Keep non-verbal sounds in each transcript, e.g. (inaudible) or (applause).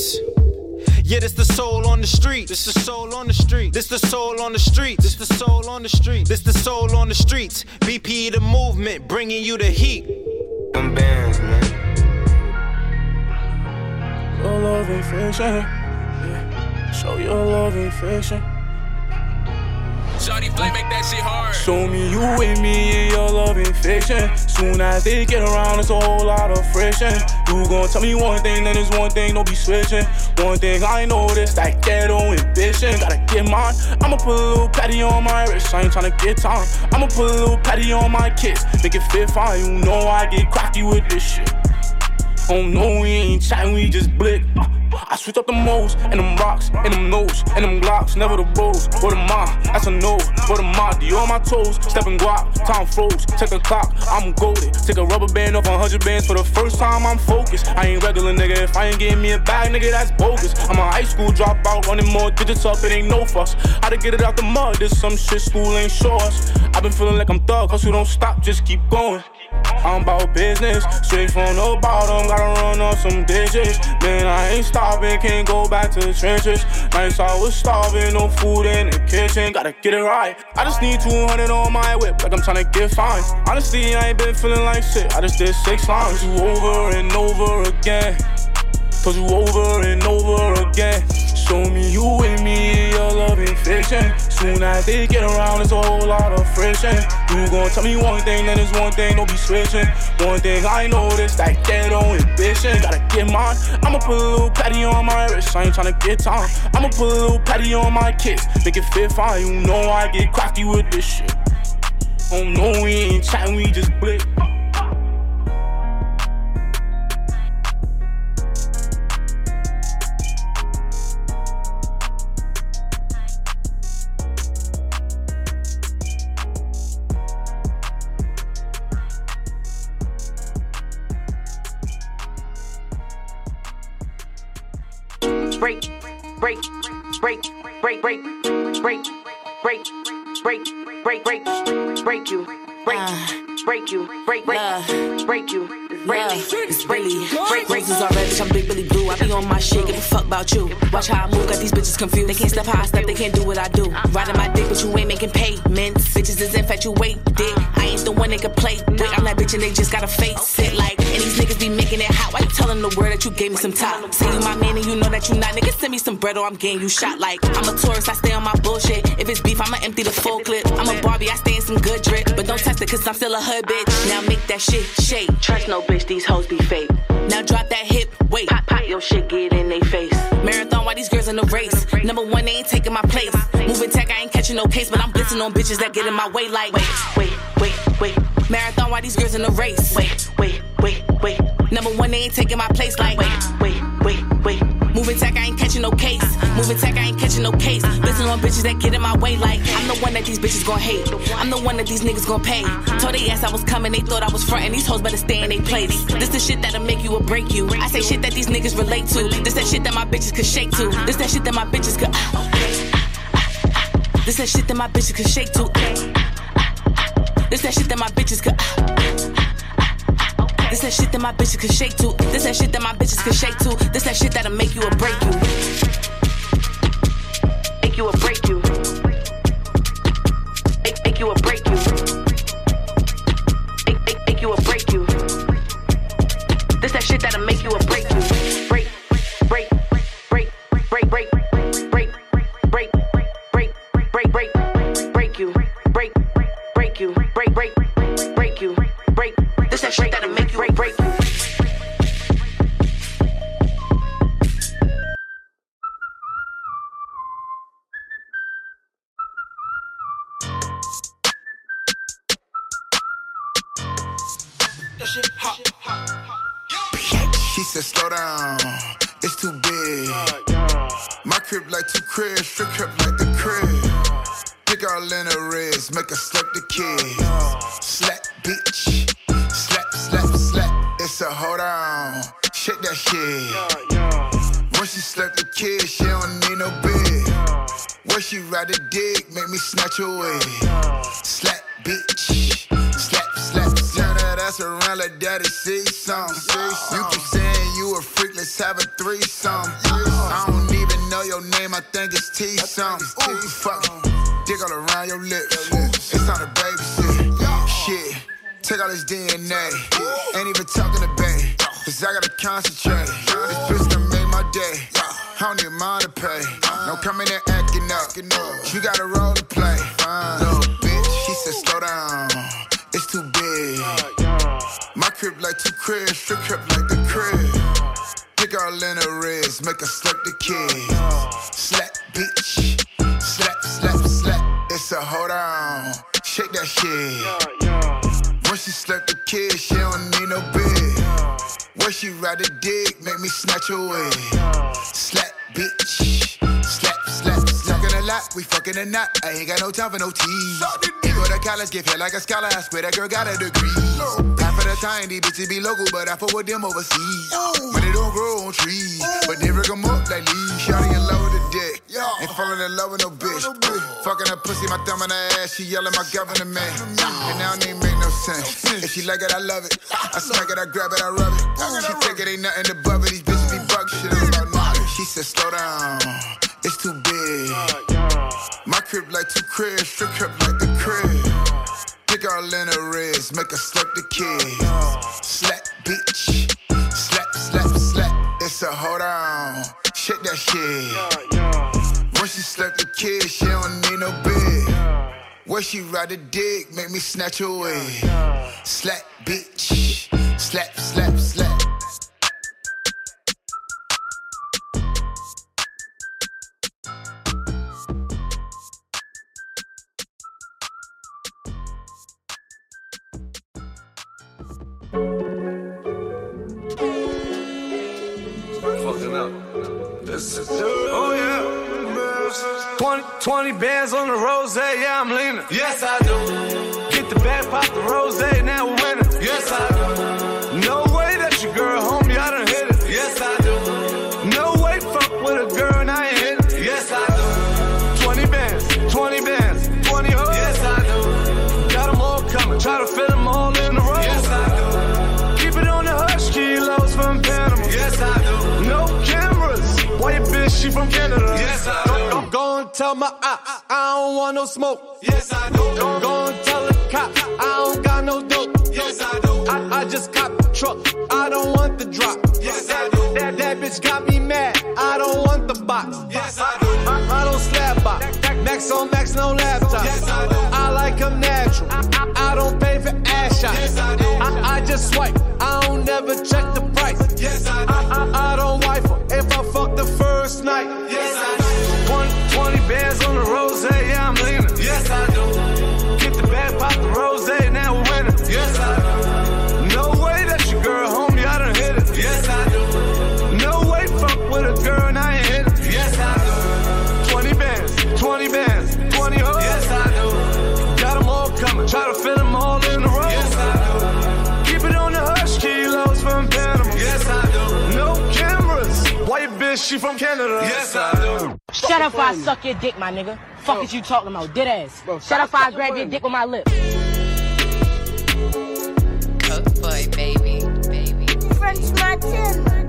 streets. Yeah, this the soul on the street. This the soul on the street. This the soul on the street. This the soul on the street. This the soul on the streets. BP the movement, bringing you the heat. Them bands, man. Your love ain't fiction. Yeah. Show your love ain't fiction. Shawty make that shit hard. Show me you with me and your loving fiction. Soon as they get around, it's a whole lot of friction. You gon' tell me one thing, then it's one thing, don't be switching. One thing I noticed, that ghetto ambition. Gotta get mine. I'ma put a little patty on my wrist, I ain't tryna get time. I'ma put a little patty on my kiss, make it fit fine. You know I get crafty with this shit. Oh no, we ain't chatting, we just blick. I switch up the modes and them rocks and them notes and them glocks, never the bows or the ma. That's a no, or the ma. You on my toes, stepping guap, time froze. Check the clock, I'm goaded. Take a rubber band off 100 bands for the first time. I'm focused. I ain't regular nigga. If I ain't getting me a bag, nigga, that's bogus. I'm a high school dropout, running more digits up. It ain't no fuss. How to get it out the mud? This some shit school ain't show us. I've been feeling like I'm thug, cause we don't stop, just keep going. I'm about business, straight from the bottom, gotta run up some digits. Man, I ain't stopping, can't go back to the trenches. Nights I was starving, no food in the kitchen, gotta get it right. I just need 200 on my whip, like I'm trying to get fine. Honestly, I ain't been feeling like shit, I just did six lines. You over and over again. Told you over and over again. Show me you with me, your loving fiction. Soon as they get around, it's a whole lot of friction. You gon' tell me one thing, then it's one thing, don't be switching. One thing I this, that ghetto ambition. Gotta get mine. I'ma put a little patty on my wrist, I ain't tryna get time. I'ma put a little patty on my kiss, make it fit fine. You know I get crafty with this shit. Oh no, we ain't chatting, we just blick. Break, break, break, break, break, break, break, break, break, break, break, break you, break, break you, break, break, break you. Love, it's really break races already. I'm big Billy Blue. I be on my shit, give a fuck about you. Watch how I move, got these bitches confused. They can't step how I step, they can't do what I do. Riding my dick, but you ain't making payments. Bitches is infatuated. I ain't the one they can play with. I'm that bitch and they just gotta face it. Like, and these niggas be making it hot. Why you telling the world that you gave me some top? Say you my man and you know that you not. Niggas send me some bread or I'm getting you shot. Like, I'm a tourist, I stay on my bullshit. If it's beef, I'ma empty the full clip. I'm a Barbie, I stay in some good drip. Don't test it, cause I'm still a hood bitch. Now make that shit shake. Trust no bitch, these hoes be fake. Now drop that hip, wait. Pop, pop your shit, get in they face. Marathon, why these girls in the race? Number one, they ain't taking my place. Moving tech, I ain't catching no case, but I'm blitzing on bitches that get in my way like. Wait, wait, wait, wait. Marathon, why these girls in the race? Wait, wait, wait, wait. Number one, they ain't taking my place like. Wait, wait. Moving tech, I ain't catching no case. Moving tech, I ain't catching no case. Listen on bitches that get in my way like I'm the one that these bitches gon' hate. I'm the one that these niggas gon' pay. Told they ass I was coming, they thought I was frontin'. These hoes better stay in their place. This the shit that'll make you or break you. I say shit that these niggas relate to. This that shit that my bitches could shake to. This that shit that my bitches could. Ah, ah, ah, ah. this that shit that my bitches could shake to. Ah, ah, this that shit that my bitches could. This that shit that my bitches can shake to. This that shit that my bitches can shake to. This that shit that'll make you or break you. Make you or break you. Make, make you or break you. That shit. Once she slap the kid, she don't need no bed. Where she ride the dick, make me snatch away. Slap, bitch. Slap, slap, slap. That ass around like daddy see some. You keep saying you a freak, let's have a threesome. I don't even know your name, I think it's T something. Ooh, fuck. Dick all around your lips. It's on a baby shit. Shit. Take all this DNA. Ain't even talking to Bay. Cause I gotta concentrate. This bitch done made my day. I don't need mine to pay. No coming in acting up. You got a role to play. Little bitch, she said slow down. It's too big. My crib like two cribs, strip crib like the crib. Pick all in the ribs, make her slap the kids. Slap, bitch. Slap, slap, slap. It's a hold on. Shake that shit. Once she slap the kid, she don't need no bed. Where she ride the dick, make me snatch away. Slap, bitch. Slap, slap, slap. Fucking a lot, we fucking a knot. I ain't got no time for no tease. He go to college, get fed like a scholar. I swear that girl got a degree. Half of the time, these bitches be local, but I fuck with them overseas. But they don't grow on trees, but they rig up like leaves. Shawty in love with the dick, ain't falling in love with no bitch. Fucking her pussy, my thumb in her ass, she yelling my governor man. And now it ain't make no sense. If she like it, I love it. I smack it, I grab it, I rub it. She think it ain't nothing above it. These bitches be bug shit. She said, slow down, it's too big. Crib like two cribs, strip crib like the crib. In the ribs, make her slap the kids. Slap, bitch. Slap, slap, slap. It's a hold on. Shake that shit. Once she slap the kid, she don't need no bed. Where she ride the dick, make me snatch away. Slap, bitch. Slap, slap, slap. Bands on the rose, yeah, I'm leaning. Yes, I do. Get the bag, pop the rose, now we're winning. Yes, I do. No way that your girl, homie, I done hit it. Yes, I do. No way, fuck with a girl and I ain't hit it. Yes, I do. 20 bands, 20 bands, 20 hoes. Yes, I do. Got them all coming, try to fit them all in the row. Yes, I do. Keep it on the hush, kilos from Panama. Yes, I do. No cameras. Why your bitch, she from Canada? Yes, I do. Go, go and tell my ops, I don't want no smoke. Yes, I do. Go, go and tell the cops, I don't got no dope. Yes, I do. I, I just cop the truck, I don't want the drop. Yes, I do. That, that bitch got me mad, I don't want the box. Yes, I do. I, I don't slap box. Max on max, no laptop. Yes, I do. I like them natural. I, I, I don't pay for ass shots. Yes, I do. I, I just swipe. I don't never check the price. Yes, I do. I, I, I don't wife she from Canada? Yes, I do. Shut up, I suck your dick, my nigga. Fuck is you talking about, dead ass. Shut up, I grab your dick with my lips. Coke boy, baby, baby. French Martin.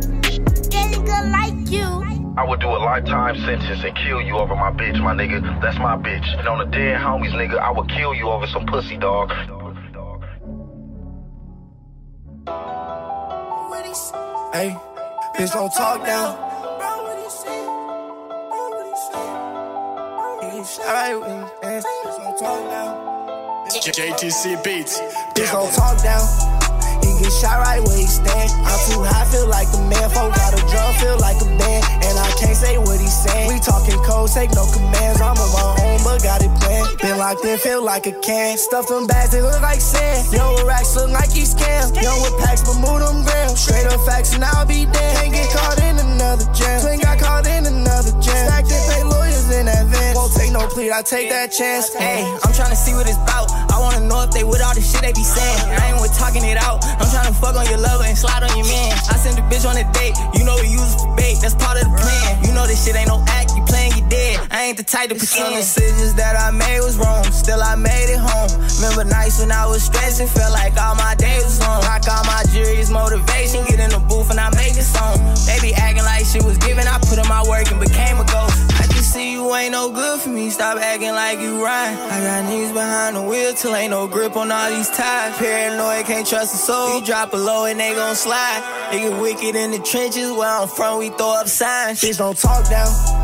Getting good like you. I would do a lifetime sentence and kill you over my bitch, my nigga. That's my bitch. And on the dead homies, nigga, I would kill you over some pussy, dog. Hey, bitch, don't talk Alright, bitch, don't talk down. JTC Beats. Bitch, don't talk down. He get shot right where he stand. I'm too high, feel like a man. Folk got a drum, feel like a band. And I can't say what he saying. We talking code, take no commands. I'm on my own, but got it planned. Been locked in, feel like a can. Stuff them bags, they look like sand. Yo, racks look like he scam. Young with packs, but move them grams. Straight up facts, and I'll be damned. Can't get caught in another jam. Twin got caught in another jam. Stacked pay lawyers in advance. Won't take no plea, I take that chance. Hey, I'm tryna see what it's about. I wanna know if they with all the shit they be saying. I ain't with talking it out. I'm tryna fuck on your lover and slide on your man. I send the bitch on a date. You know we use for bait. That's part of the plan. You know this shit ain't no act. You playing, you dead. I ain't the type to pretend. Some decisions that I made was wrong. Still I made it home. Remember nights when I was stressed. It felt like all my days was long. Rock all my jury's motivation. Get in the booth and I make a song. They be acting like she was given. I put in my work and became a ghost. See you ain't no good for me. Stop acting like you right. I got knees behind the wheel till ain't no grip on all these ties. Paranoid, can't trust a soul. You drop a low and they gon' slide. They get wicked in the trenches. Where I'm from, we throw up signs. Bitch, don't talk down.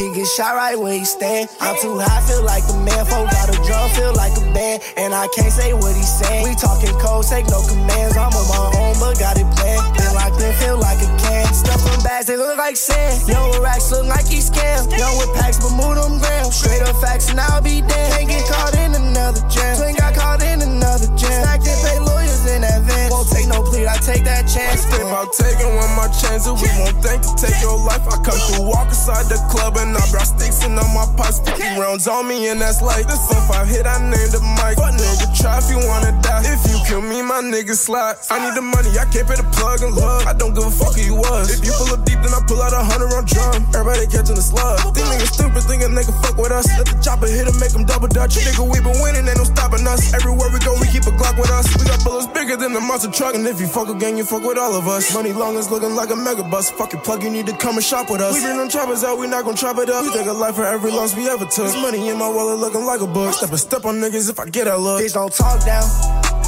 He get shot right where he stand. I'm too high, feel like the man. Folk got a drum, feel like a band. And I can't say what he saying. We talking code, take no commands. I'm on my own, but got it planned. Feel like in, feel like a can. Stuff them bags, they look like sand. Young with racks look like he scam. Young with packs, but move them grams. Straight up facts, and I'll be damned. Can't get caught in another jam. Twin got caught in another jam. Stacked and pay lawyers in advance. Won't take no plea, I take that chance. Think about taking one more chances. We won't think to take your life. I come through, walk inside the club, and I brought sticks and on my pots. 50 rounds on me, and that's like this. If I hit, I named the mic. Fuck nigga, try if you wanna die. If you kill me, my nigga slide. I need the money, I can't pay the plug and love. I don't give a fuck who you was. If you pull up deep, then I pull out a hundred round drum. Everybody catching the slug. These niggas stupid, thinking they can fuck with us. Let the chopper hit and make them double dutch. Nigga, we been winning, ain't no stopping us. Everywhere we go, we keep a Glock with us. We got bullets bigger than the monster truck. And if you fuck a gang, you fuck with all of us. Money long is looking like a mega bus. Fuck your plug, you need to come and shop with us. We bring them choppers out, we not gon' chop it up. We take a life for every loss we ever took. This money in my wallet looking like a book. Step a step on niggas if I get a look. Bitch, don't talk down.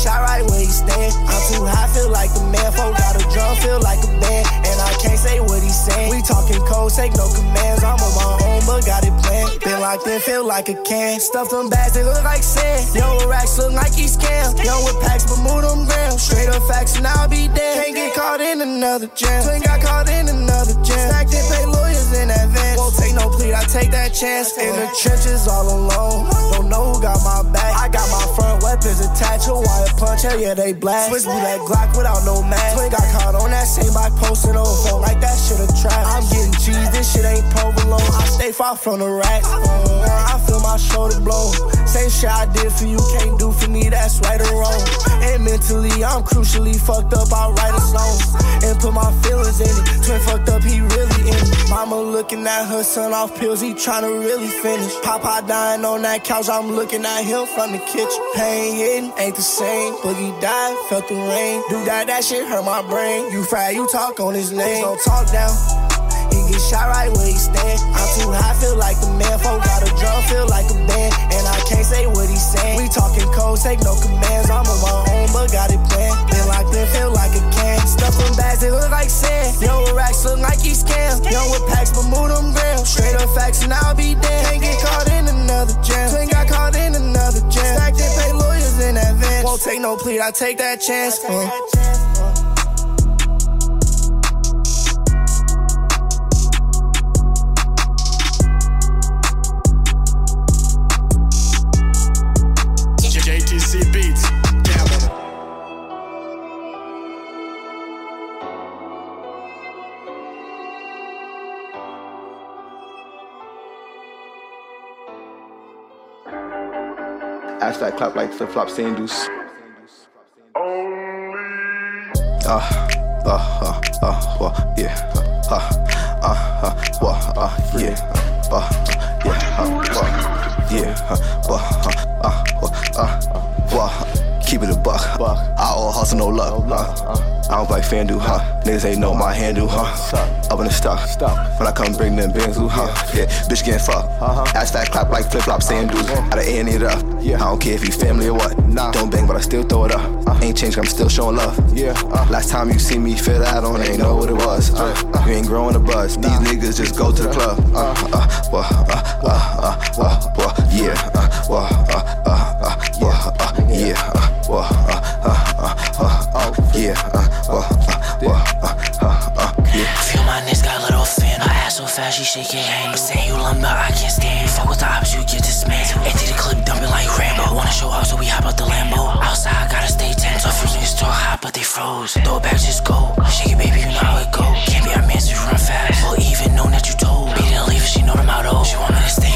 Shot right where he stand. I'm too high, feel like the man. Folk got a drum, feel like a band. And I can't say what he saying. We talking code, take no commands. I'm on my own, but got it planned. Been locked in, feel like a can. Stuff them bags, they look like sand. Young with racks, look like he scam. Young with packs, but move them grams. Straight up facts, and I'll be damned. Can't get caught in another jam. Twin got caught in another jam. Stacked and pay lawyers in advance. Take no plea, I take that chance. In the trenches all alone. Don't know who got my back. I got my front weapons attached. A wire punch, hell yeah, they blast. Switch me that Glock without no mask. Twin got caught on that same bike posted on phone like that shit a trap. I'm getting cheese, this shit ain't provolone. I stay far from the racks. Uh, my shoulder blow. Same shit I did for you, can't do for me, that's right or wrong. And mentally, I'm crucially fucked up, I write a song. And put my feelings in it. Twin fucked up, he really in it. Mama looking at her son off pills, he tryna really finish. Papa dying on that couch, I'm looking at him from the kitchen. Pain hitting, ain't the same. Boogie died, felt the rain. Do that, that shit hurt my brain. You fry, you talk on his name. Don't talk down. Shot right where he stand. I'm too high, feel like the man. Folk got a drum, feel like a band. And I can't say what he saying. We talking codes, take no commands. I'm on my own, but got it planned. Been locked in, feel like a can. Stuff them bags, they look like sand. Young with racks, look like he scam. Young with packs, but move them grams. Straight up facts, and I'll be damned. Can't get caught in another jam. Twin got caught in another jam. Stacked and pay lawyers in advance. Won't take no plea, I take that chance. Uh. Hashtag clap like flip flop sandals. Uh, uh, uh, uh, well, yeah. Uh, uh, uh, well, uh, yeah. Uh, yeah, uh, well, yeah. Uh, well, uh, keep it a buck. I all hustle, no luck. Uh, I don't play FanDuel, huh? Niggas ain't know my handle, huh? Up in the stuff. When I come bring them bands, huh? Yeah, bitch getting fucked. Ass fat clap like flip flop sandals. Out of and it up. I don't care if you family or what. Don't bang, but I still throw it up. Ain't changed, I'm still showing love. Yeah. Last time you see me fit out on, ain't know what it was. Uh, you ain't growing a buzz. These niggas just go to the club. Uh, uh, well, uh, uh, uh, uh, yeah. Uh, well, uh, uh, uh, uh, yeah. Uh, uh, yeah. Feel my niggas got lit off fan. Her ass so fast, she shake your hand. Saying you lumber, I can't stand. Fuck with the ops, you get dismantled. Empty the clip, dumping like Rambo. Wanna show off, so we hop out the Lambo. Outside, gotta stay tense. Our few niggas talk hot, but they froze. Throw it back, just go. Shake it, baby, you know how it go. Can't be our man, so you run fast. Well, even know that you told. Beat didn't leave she know the motto. She want me to stay,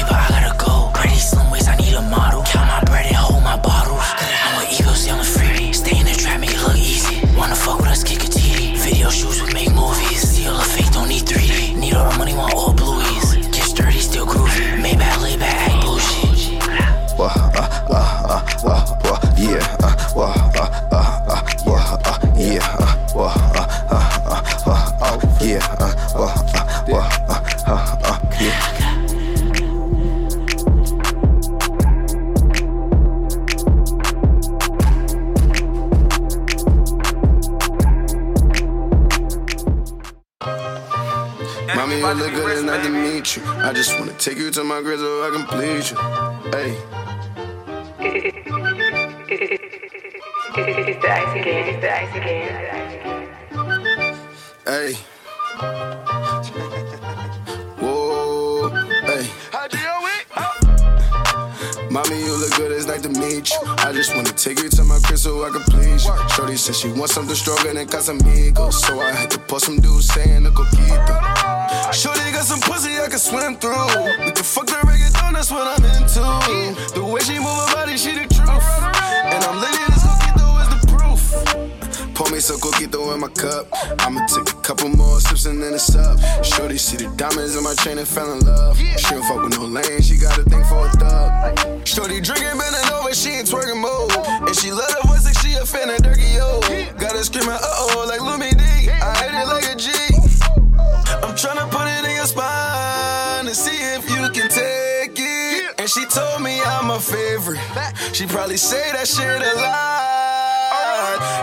to my so I can please you. Hey. It's (laughs) the ice again, it's the ice again. You to my crib so I can please you. Shorty said she wants something stronger than Casamigos. So I had to pour some dudes saying a coquito. Shorty got some pussy I can swim through. We can fuck the reggaeton, that's what I'm into. The way she move her body, she the truth. Pour me some coquito in my cup. I'ma take a couple more sips and then it's up. Shorty see the diamonds in my chain and fell in love. She don't fuck with no lane, she got a thing for a thug. Shorty drinking, bending over, she ain't twerking mode. And she love the voice like she a fan of Dirty Yo. Got her screaming, uh oh, like Lumidee. I hate it like a G. I'm tryna put it in your spine and see if you can take it. And she told me I'm a favorite. She probably say that shit a lot.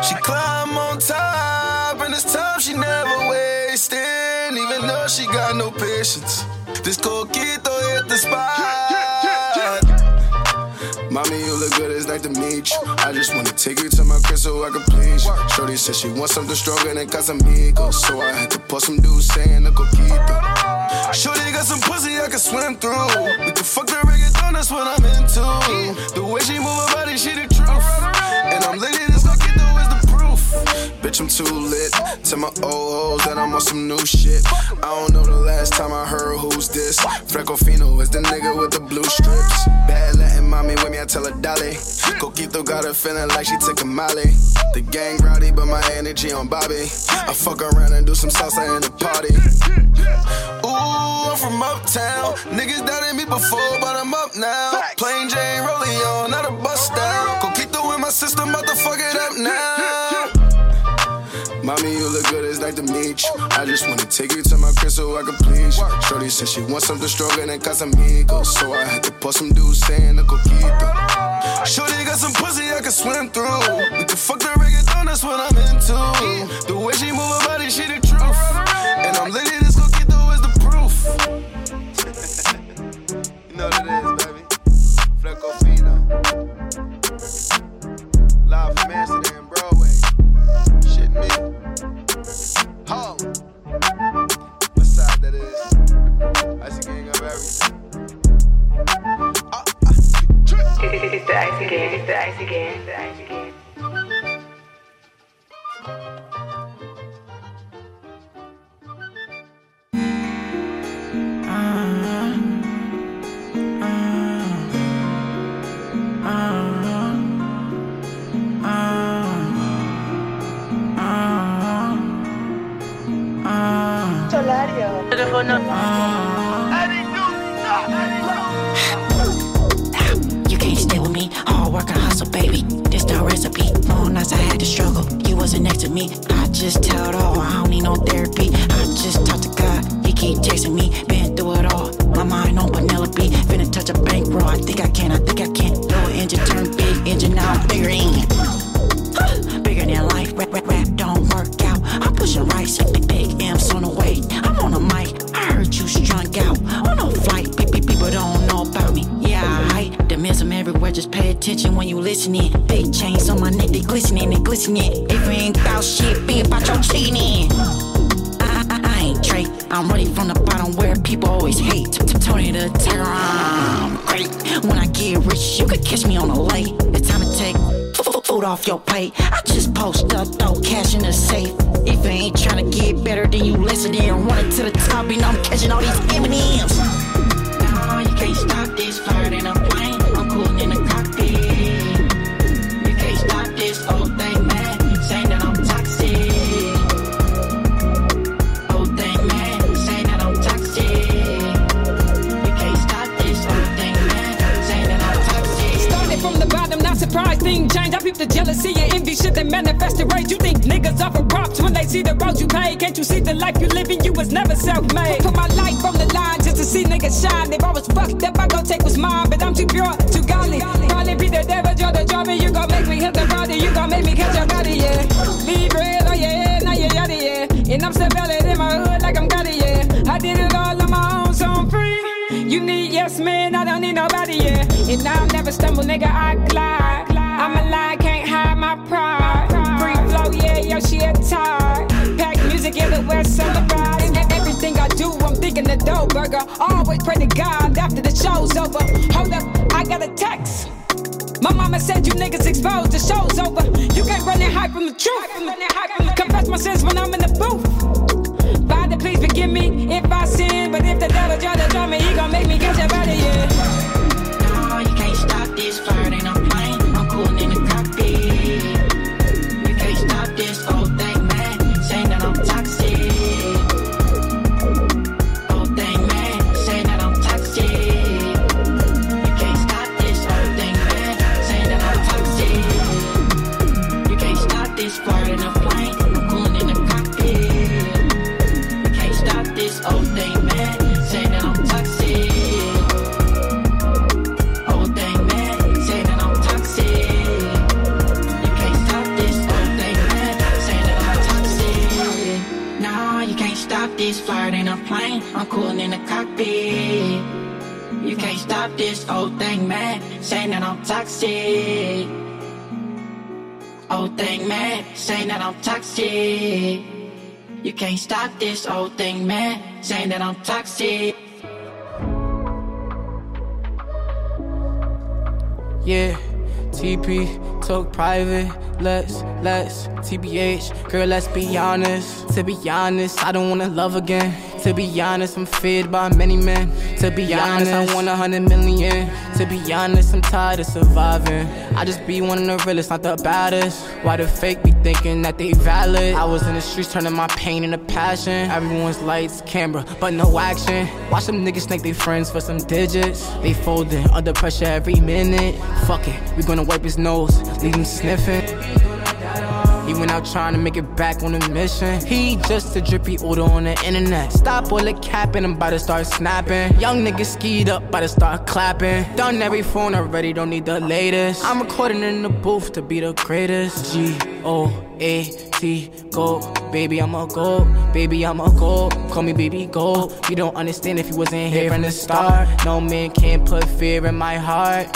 She climb on top, and it's time she never wasting, even though she got no patience. This coquito hit the spot. Mommy, you look good, it's nice to meet you. I just wanna take you to my crib so I can please you. Shorty said she wants something stronger than Casamigos. So I had to pour some dudes saying the coquito. Shorty got some pussy I can swim through. We can fuck the reggaeton, that's what I'm into. The way she move her body, she the truth. And I'm lit, this coquito is the proof. Bitch, I'm too lit. Tell my old hoes that I'm on some new shit. I don't know the last time I heard who's this. Frecofino is the nigga with the blue strips. Bad Latin mommy with me, I tell her Dolly. Coquito got her feeling like she took a Molly. The gang rowdy, but my energy on Bobby. I fuck around and do some salsa in the party. Ooh, I'm from uptown. Niggas doubted me before, but I'm up now. Plain Jane rolling on, not a bust down. Coquito in my system, about to fuck it up now. Mommy, you look good, it's nice to meet you. I just wanna take you to my crib so I can please you. Shorty said she wants something stronger than Casamigos. So I had to pour some dudes saying a coquito. Shorty got some pussy I can swim through. We can fuck the reggaeton, that's what I'm into. The way she move her body, she the truth. And I'm lit, great. When I get rich, you could catch me on a lake. It's time to take food off your plate. I just post up, throw cash in the safe. If you ain't tryna get better, then you listen and run it to the top, and I'm catching all these M&Ms. Envy shit that manifest the rage. You think niggas offer props when they see the road you pay? Can't you see the life you living? You was never self-made. Put my life on the line just to see niggas shine. If I was fucked up, I go take what's mine. But I'm too pure, too godly. Probably be the devil, you're the and you gon' make me hit the body. You gon' make me catch your body, yeah. Leave red on oh, your head, now you're yada, yeah. And I'm still in my hood like I'm got it, yeah. I did it all on my own, so I'm free. You need yes, man, I don't need nobody, yeah. And I'll never stumble, nigga, I glide. I'm a lie, can't hide my pride. Free flow, yeah, yo, she a tired. Pack music everywhere, celebrate. And everything I do, I'm thinking the dough burger. Always pray to God after the show's over. Hold up, I got a text. My mama said you niggas exposed, the show's over. You can't run and hide from the truth. Confess my sins when I'm in the booth. Father, please forgive me if I sin. But if the devil try to draw me, he gon' make me catch body, toxic. You can't stop this old thing, man, saying that I'm toxic. Yeah, TP, talk private. Let's, let's, TBH. Girl, let's be honest. To be honest, I don't wanna love again. To be honest, I'm feared by many men. To be honest, I want a hundred million. To be honest, I'm tired of surviving. I just be one of the realest, not the baddest. Why the fake be thinking that they valid? I was in the streets turning my pain into passion. Everyone's lights, camera, but no action. Watch them niggas snake they friends for some digits. They folding under pressure every minute. Fuck it, we gonna wipe his nose, leave him sniffing. He went out trying to make it back on a mission. He just a drippy order on the internet. Stop all the capping, I'm about to start snapping. Young niggas skied up, about to start clapping. Done every phone already, don't need the latest. I'm recording in the booth to be the greatest. G O A T, go, baby, I'm a go, baby, I'm a go. Call me baby, go. You don't understand if you wasn't here from the start. No man can put fear in my heart.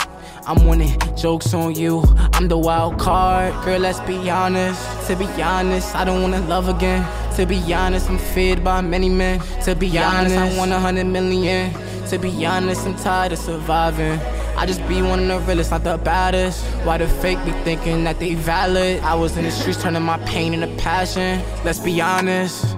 I'm winning jokes on you. I'm the wild card. Girl, let's be honest. To be honest, I don't wanna love again. To be honest, I'm feared by many men. To be honest, I want a hundred million. To be honest, I'm tired of surviving. I just be one of the realest, not the baddest. Why the fake be thinking that they valid? I was in the streets turning my pain into passion. Let's be honest.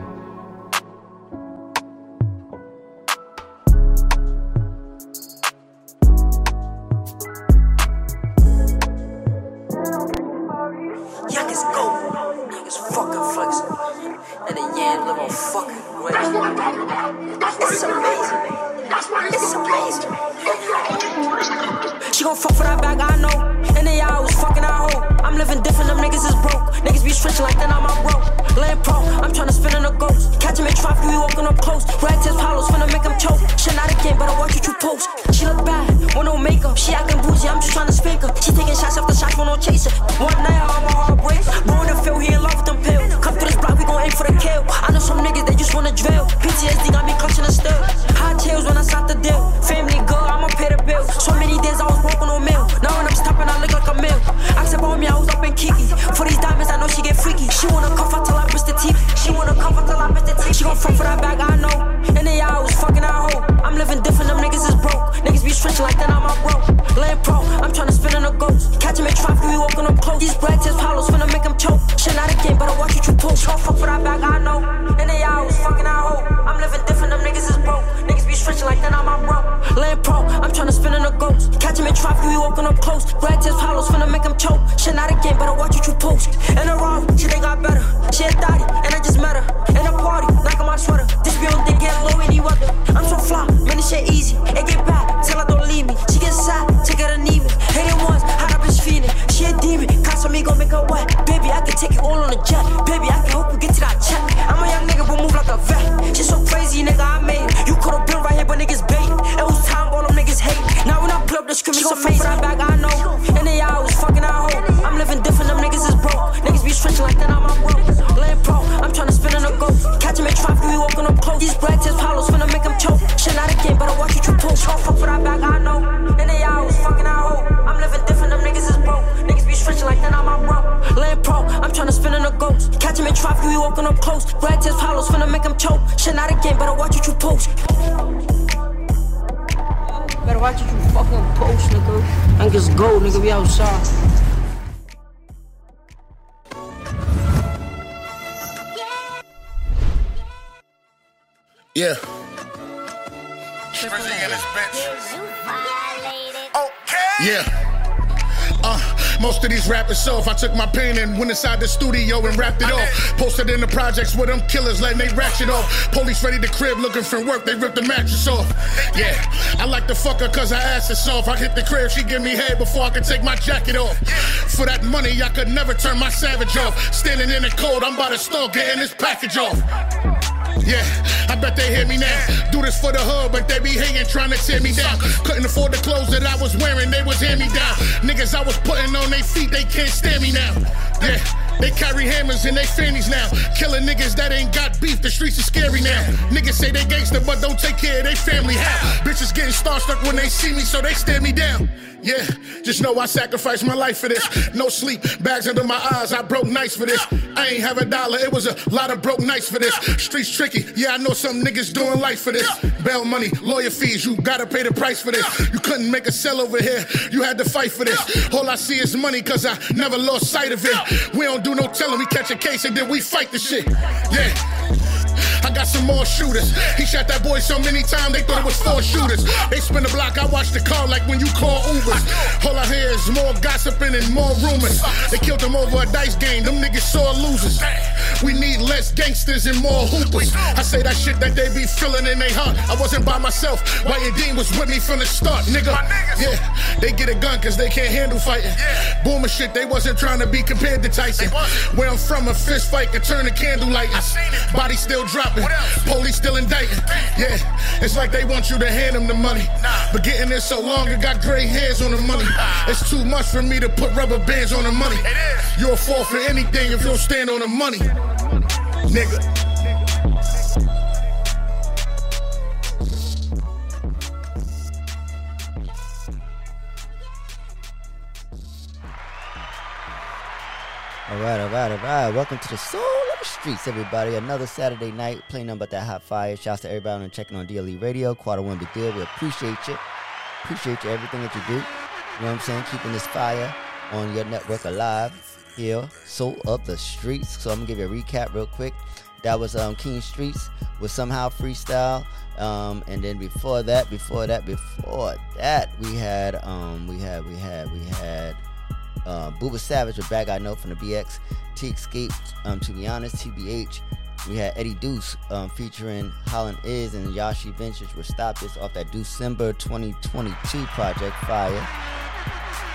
Cost me gon' make her wet. Baby, I can take it all on a jet. Baby, I can help you get to that check. I'm a young nigga, but move like a vet. She so crazy, nigga, I made it. You could've been right here, but niggas bait. It was time, all them niggas hate. Now when I pull up the screen, it's amazing. That bag, I know. Catch him we walking up close. Black test hollows finna make them choke. Shit not a game, better watch what you post. Better watch what you fucking post, nigga. And just go, nigga, we outside. Yeah. Okay! Yeah. Uh, most of these rappers self. I took my pen and went inside the studio and wrapped it off. Posted in the projects with them killers, letting they ratchet off. Police ready to crib looking for work, they ripped the mattress off. Yeah, I like to fuck her cause her ass is soft. I hit the crib, she give me head before I could take my jacket off. For that money, I could never turn my savage off. Standing in the cold, I'm by the store getting this package off. Yeah, I bet they hear me now. Do this for the hood, but they be hating, trying to tear me down. Couldn't afford the clothes that I was wearing, they was hand me down. Niggas I was putting on their feet, they can't stand me now. Yeah. They carry hammers in their fannies now. Killing niggas that ain't got beef, the streets are scary now. Niggas say they gangster, but don't take care of their family. How? Bitches getting starstruck when they see me, so they stare me down. Yeah, just know I sacrificed my life for this. No sleep, bags under my eyes, I broke nights for this. I ain't have a dollar, it was a lot of broke nights for this. Streets tricky, yeah, I know some niggas doing life for this. Bail money, lawyer fees, you gotta pay the price for this. You couldn't make a sell over here, you had to fight for this. All I see is money, cause I never lost sight of it. We don't do no telling, we catch a case and then we fight the shit. Yeah. I got some more shooters. He shot that boy so many times they thought it was four shooters. They spin the block, I watch the car like when you call Ubers. All I hear is more gossiping and more rumors. They killed him over a dice game, them niggas sore losers. We need less gangsters and more hoopers. I say that shit that they be feeling in their heart. I wasn't by myself, White and Dean was with me from the start, nigga. Yeah, they get a gun cause they can't handle fighting. Boomer shit, they wasn't trying to be compared to Tyson. Where I'm from, a fist fight could turn a candle lighting. Body still dropping, police still indicting. Yeah, it's like they want you to hand them the money. Nah. But getting there so long, it got gray hairs on the money. It's too much for me to put rubber bands on the money. You'll fall for anything if you don't stand on the money. Nigga. All right, all right, all right. Welcome to the Soul of the Streets, everybody. Another Saturday night playing nothing but that hot fire. Shouts to everybody on checking on DLE Radio. Quarter one big deal. We appreciate you. Appreciate you everything that you do. You know what I'm saying? Keeping this fire on your network alive here. Soul of the Streets. So I'm gonna give you a recap real quick. That was um, King Streets with somehow freestyle. Um, and then before that, before that, before that, we had um, we had we had we had uh, Booba Savage with Bag I Know from the BX, T Escape, um, to be honest, TBH. We had Eddie Deuce um, featuring Holland Is and Yashi Ventures with Stop This off that December 2022 project Fire.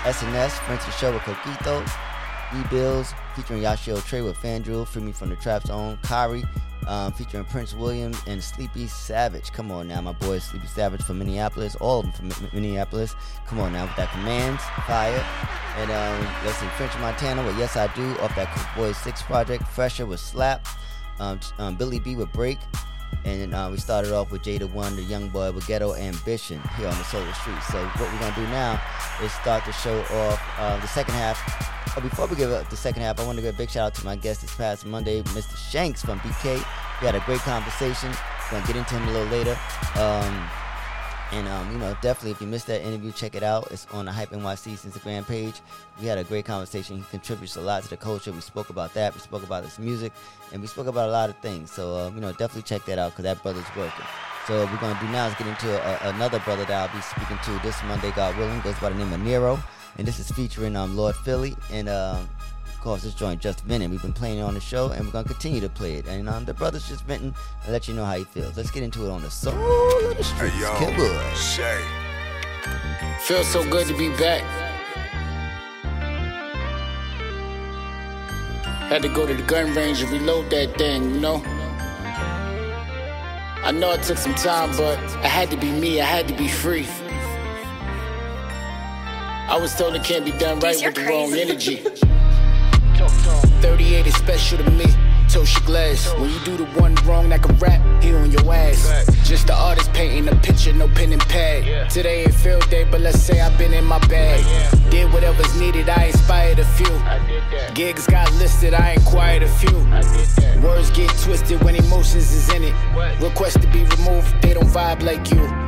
SNS, French Show with Coquito. E-Bills featuring Yashio Trey with FanDuel, Free Me from the Trap Zone. Kari um, featuring Prince Williams and Sleepy Savage. Come on now, my boy Sleepy Savage from Minneapolis. All of them from Mi- Minneapolis. Come on now with that Commands, Fire. And um, let's see, French Montana with Yes I Do off that Coke Boys 6 project. Fresher with Slap. Um, um, Billy B with Break. And uh, we started off with Jada One, the young boy with Ghetto Ambition here on the Solar Street. So what we're gonna do now is start to show off uh, the second half. But before we give up the second half, I want to give a big shout out to my guest this past Monday, Mr. Shanks from BK. We had a great conversation. We're gonna get into him a little later. Um, And um, you know, definitely if you missed that interview, check it out. It's on the Hype NYC's Instagram page. We had a great conversation. He contributes a lot to the culture. We spoke about that. We spoke about his music, and we spoke about a lot of things. So um, you know, definitely check that out because that brother's working. So what we're gonna do now is get into a, another brother that I'll be speaking to this Monday, God willing. Goes by the name of Nero, and this is featuring um Lord Philly and um of course this joint just venting. We've been playing it on the show, and we're gonna continue to play it. And um the brother's just venting and let you know how he feels. Let's get into it on the soul of the streets. yo, Kid Bud. Shay. Feels so good to be back. Had to go to the gun range and reload that thing, you know? I know it took some time, but I had to be me, I had to be free. I was told it can't be done right with the wrong energy. (laughs) 38 is special to me. Tosha Glass. When you do the one wrong like a rap, he on your ass. Just the artist painting a picture, no pen and pad. Today ain't field day, but let's say I've been in my bag. Did whatever's needed, I inspired a few. Gigs got listed, I inquired a few. Words get twisted when emotions is in it. Request to be removed, they don't vibe like you.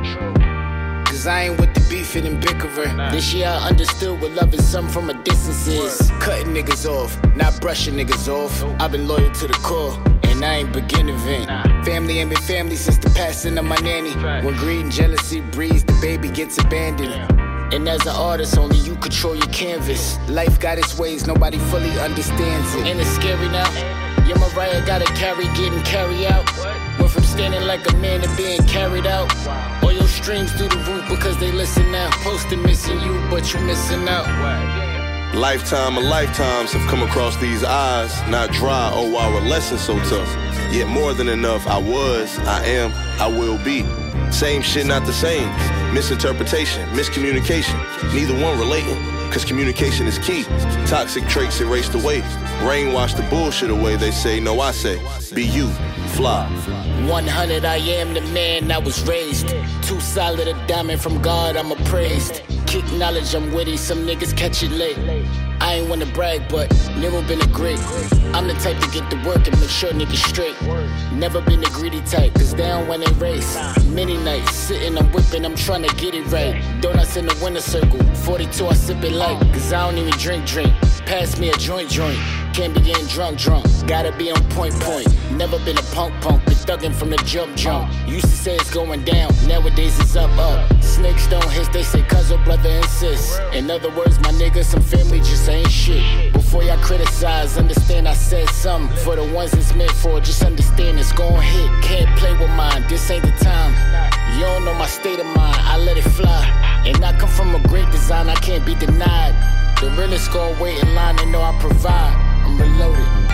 Cause I ain't with the beefing and bickering. This year I understood what loving some from a distance is. Cutting niggas off, not brushing niggas off. I've been loyal to the core. And I ain't beginning vent. Family ain't been family since the passing of my nanny. When greed and jealousy breeds, the baby gets abandoned. And as an artist, only you control your canvas. Life got its ways, nobody fully understands it. And it's scary now? Your Mariah gotta carry, getting carried out. Went from standing like a man to being carried out. Your streams through the roof because they listen now. Posted missing you, but you missing out. Lifetime of lifetimes have come across these eyes, not dry. Oh, our lesson so tough. Yet more than enough. I was, I am, I will be. Same shit, not the same. Misinterpretation, miscommunication. Neither one relating, cause communication is key. Toxic traits erased away. Brainwash the bullshit away. They say, no, I say, be you, fly. 100, I am the man I was raised. Too solid a diamond from God, I'm appraised. Kick knowledge, I'm witty, some niggas catch it late. I ain't wanna brag, but never been a great. I'm the type to get to work and make sure niggas straight. Never been a greedy type, cause they don't when they race. Many nights, sitting, I'm whipping, I'm trying to get it right. Donuts in the winner circle, 42, I sip it light, cause I don't even drink, drink. Pass me a joint, joint. Can't be getting drunk, drunk. Gotta be on point, point. Never been a punk, punk. Been thugging from the jump, jump. Used to say it's going down, nowadays it's up, up. Snakes don't hiss, they say cuz brother insist. In other words, my nigga, some family just ain't shit. Before y'all criticize, understand I said something. For the ones it's meant for, just understand it's gon' hit. Can't play with mine, this ain't the time. You don't know my state of mind, I let it fly. And I come from a great design, I can't be denied. The realest gon' wait in line, they know I provide. I'm reloaded.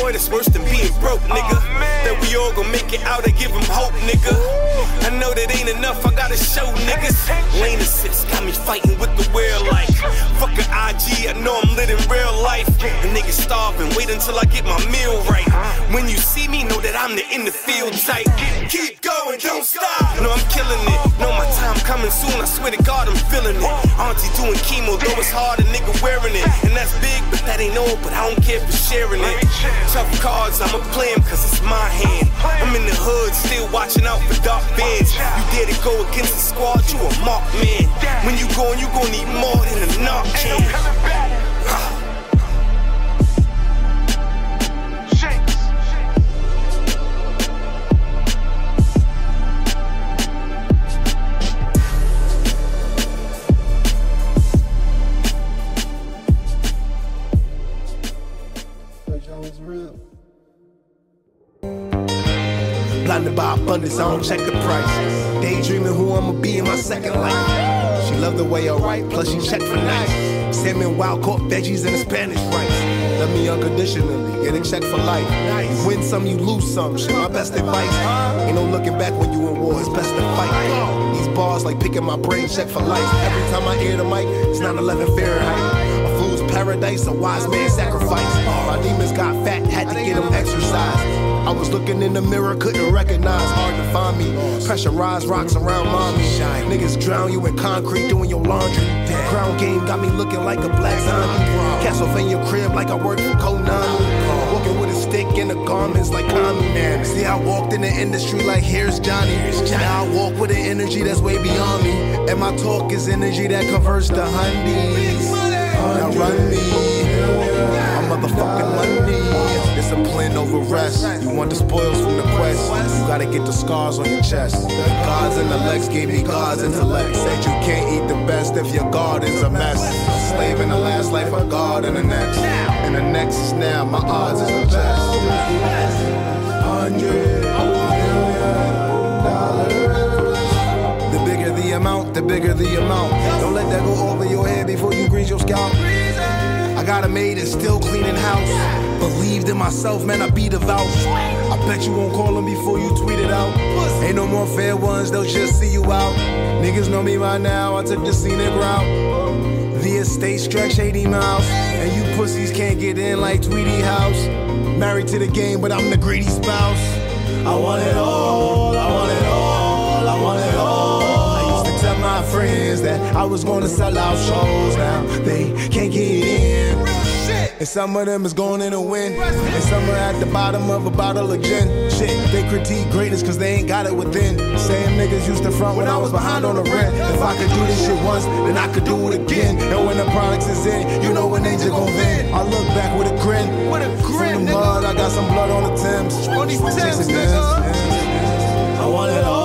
Boy, that's worse than being broke, nigga. Oh, That we all gon' make it out and give them hope, nigga. I know that ain't enough, I gotta show niggas. Lane assists got me fighting with the world like fuck an IG, I know I'm living real life. And niggas starving. Wait until I get my meal right. When you see me, know that I'm the in the field type. Keep going, don't stop. No, I'm killing it. Know my time coming soon. I swear to God, I'm feeling it. Auntie doing chemo, though it's hard, a nigga wearing it. And that's big, but that ain't all. But I don't care for sharing it. Tough cards, I'ma play 'em cause it's my hand. I'm in the hood, still watching out for dark bands. You dare to go against the squad, you a mark man. When you going, you gon' need more than a knock can. Blinded by abundance, I don't check the price. Daydreaming who I'ma be in my second life. She love the way I write, plus she check for nice. Salmon, wild caught veggies, and a Spanish rice. Love me unconditionally, get a check for life. Nice. Win some, you lose some. Shit, my best advice. Uh-huh. Ain't no looking back when you in war, it's best to fight. These bars like picking my brain, check for life. Every time I hear the mic, it's 9-11 Fahrenheit. Paradise, a wise man sacrifice. My demons got fat, had to get them exercise. I was looking in the mirror, couldn't recognize, hard to find me. Pressurized rocks around mommy. Niggas drown you in concrete doing your laundry. Crown game got me looking like a black zombie. Castlevania crib like I work for Konami. Walking with a stick in the garments like Kami. Man. See, I walked in the industry like here's Johnny. Now I walk with an energy that's way beyond me. And my talk is energy that converts to honeys. Now run me. I'm motherfucking money. Discipline over rest. You want the spoils from the quest. You gotta get the scars on your chest. God's intellects gave me God's intellect. Said you can't eat the best if your garden's a mess. A slave in the last life, a god in the next. And the next is now, my odds is the best. 100. Amount, the bigger the amount. Don't let that go over your head before you grease your scalp. I got a maid and still cleaning house. Believed in myself, man, I be devout. I bet you won't call them before you tweet it out. Ain't no more fair ones, they'll just see you out. Niggas know me right now, I took the scenic route. The estate stretch 80 miles, and you pussies can't get in like Tweety House. Married to the game, but I'm the greedy spouse. I want it all, my friends that I was gonna sell out shows. Now they can't get in. And some of them is going in a win. And some are at the bottom of a bottle of gin. Shit, they critique greatness cause they ain't got it within. Same niggas used to front when I was behind on the rent. If I could do this shit once, then I could do it again. And when the products is in, you know when they just gon' vent. I look back with a grin. With a grin, From the mud, I got some blood on the Thames. On these Thames, I want it all.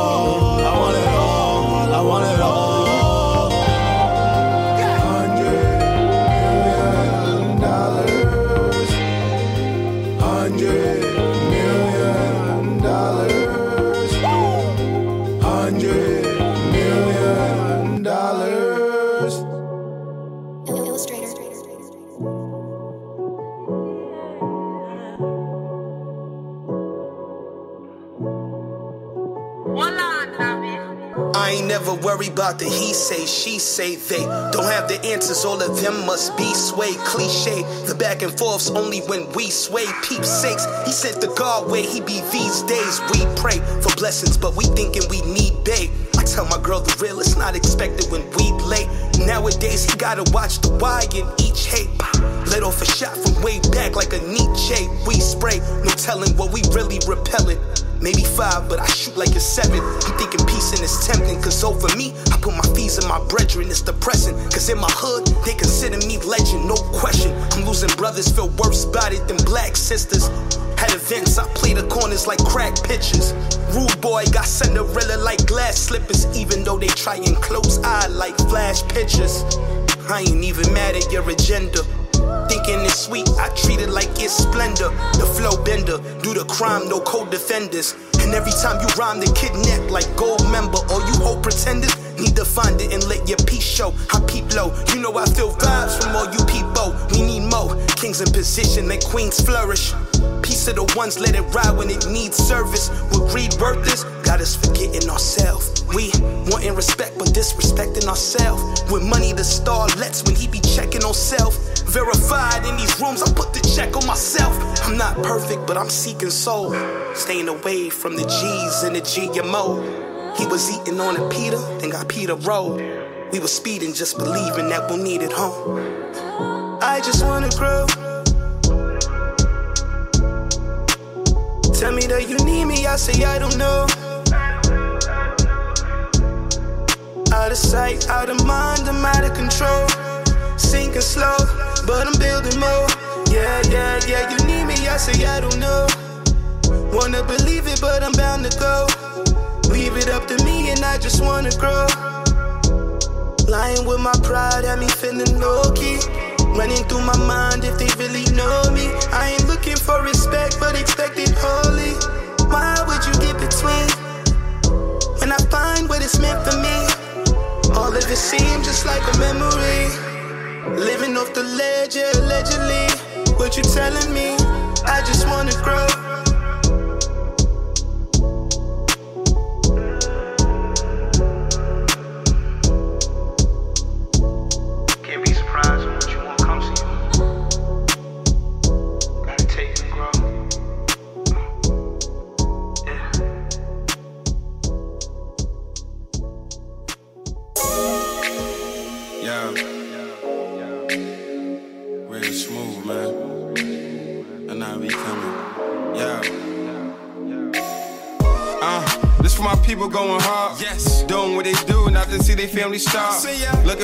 Worry about the he say, she say, they don't have the answers. All of them must be sway. Cliche, the back and forths only when we sway. Peep sakes, he sent the God where he be these days. We pray for blessings, but we thinking we need bait. I tell my girl the real is not expected when we late. Nowadays, he gotta watch the why in each hate. Let off a shot from way back like a Nietzsche. We spray, no telling what we really repellent. Maybe five, but I shoot like a seven. He thinking peace and it's tempting, cause over me, I put my fees in my brethren, it's depressing. Cause in my hood, they consider me legend, no question. I'm losing brothers, feel worse about it than black sisters. At events, I play the corners like crack pitchers. Rude boy got Cinderella like glass slippers, even though they try and close eye like flash pictures. I ain't even mad at your agenda. Thinking it's sweet, I treat it like it's splendor. The flow bender, do the crime, no co-defenders. And every time you rhyme, they kidnap like gold member. Or you hope pretenders need to find it and let your peace show. I peep low, you know I feel vibes from all you people. We need more kings in position, let queens flourish. Piece of the ones let it ride when it needs service. With greed worthless, got us forgetting ourselves. We wanting respect, but disrespecting ourselves. With money, the star lets when he be checking on self. Verified in these rooms, I put the check on myself. I'm not perfect, but I'm seeking soul. Staying away from the G's and the GMO. He was eating on a Peter, then got Peter Road. We were speeding, just believing that we'll need it home. I just wanna grow. Tell me that you need me, I say I don't know. Out of sight, out of mind, I'm out of control. Sinking slow, but I'm building more. Yeah, yeah, yeah, you need me, I say I don't know. Wanna believe it, but I'm bound to go. Leave it up to me, and I just wanna grow. Lying with my pride had me feeling low key. Running through my mind if they really know me. I ain't looking for respect, but expect it wholly. Why would you get between? When I find what it's meant for me, all of it seems just like a memory. Living off the ledge, yeah, allegedly. What you telling me? I just wanna grow.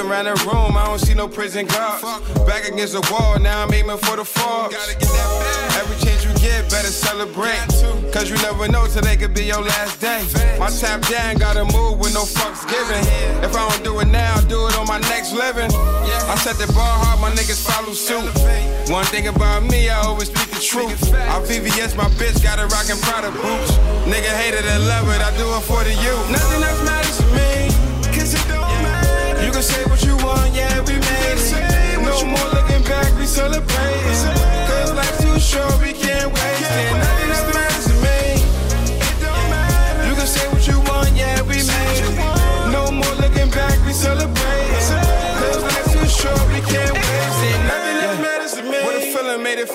Around the room, I don't see no prison guards. Back against the wall, now I'm aiming for the fall. Every chance you get, better celebrate. Cause you never know today could be your last day. My tap down gotta move with no fucks given. If I don't do it now, I'll do it on my next living. I set the bar hard, my niggas follow suit. One thing about me, I always speak the truth. I VVS my bitch, got a rockin' Prada boots. Nigga hated and love it, I do it for the youth. Nothing else matters celebrating. Cause life's too short, we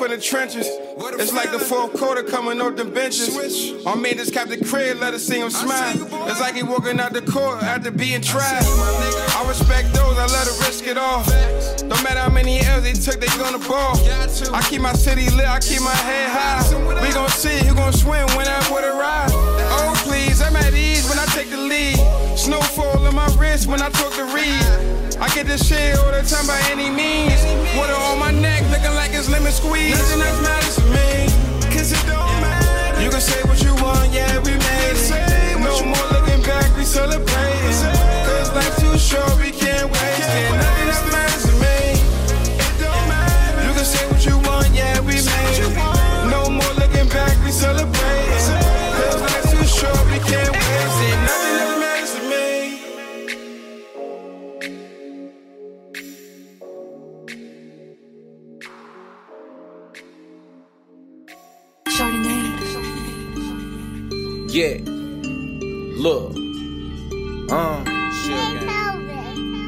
made the trenches. It's like the fourth quarter coming off the benches. My man just capped the crib, let us see him smile. It's like he walking out the court after being tried. I respect those, I let her risk it all. No matter how many L's they took, they gonna ball. I keep my city lit, I keep my head high. We gon' see who gon' swim when I would ride. Oh please, I'm at ease when I take the lead. Snowfall on my wrist when I talk to read. I get this shit all the time by any means. Water on my neck, looking like it's lemon squeeze. Nothing else matters to me, cause it don't matter. You can say what you want, yeah, we made it. No more looking back, we celebrating. Cause life's too short, we Yeah. Look. Uh. Shit.